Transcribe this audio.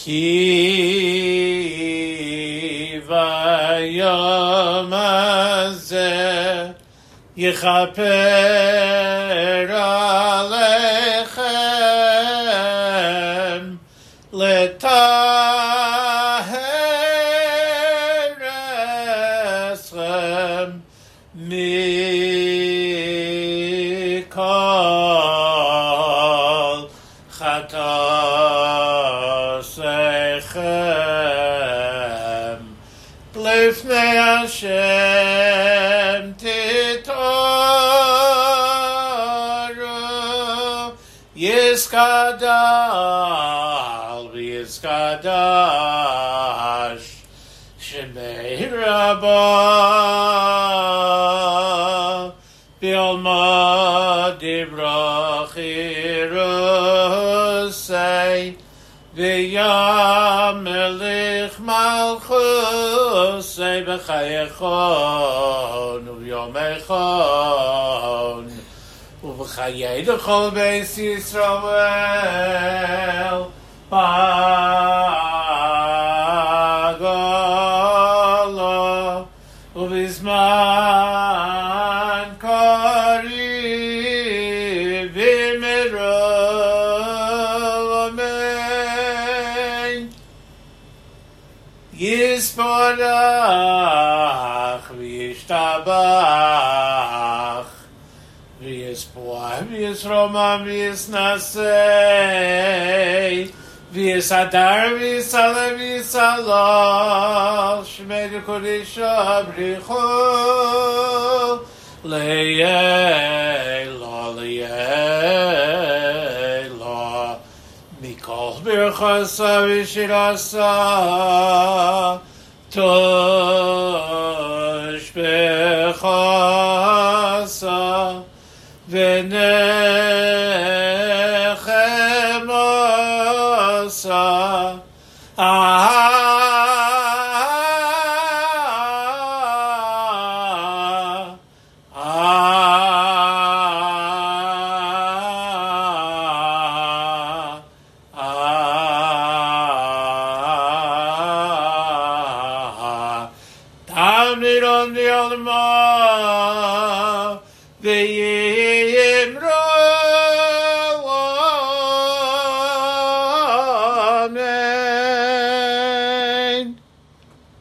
כי ביום הזה יכפר עליכם לטהר אתכם מכל חטאיכם לפני השם תתעוררו יסקדל ויסקדש שמי רבה vey a melikh mal khos ey bkhay khon u vyam khon u khay de pa יספורח וישתבח ויספוח ויסרומם ויסנסי ויסדר ויסלם ויסלח שמי לקודש בריחו לילה לילה מכל ברכסה ושירסה תשבחסה ונחמסה bir an yalma değil.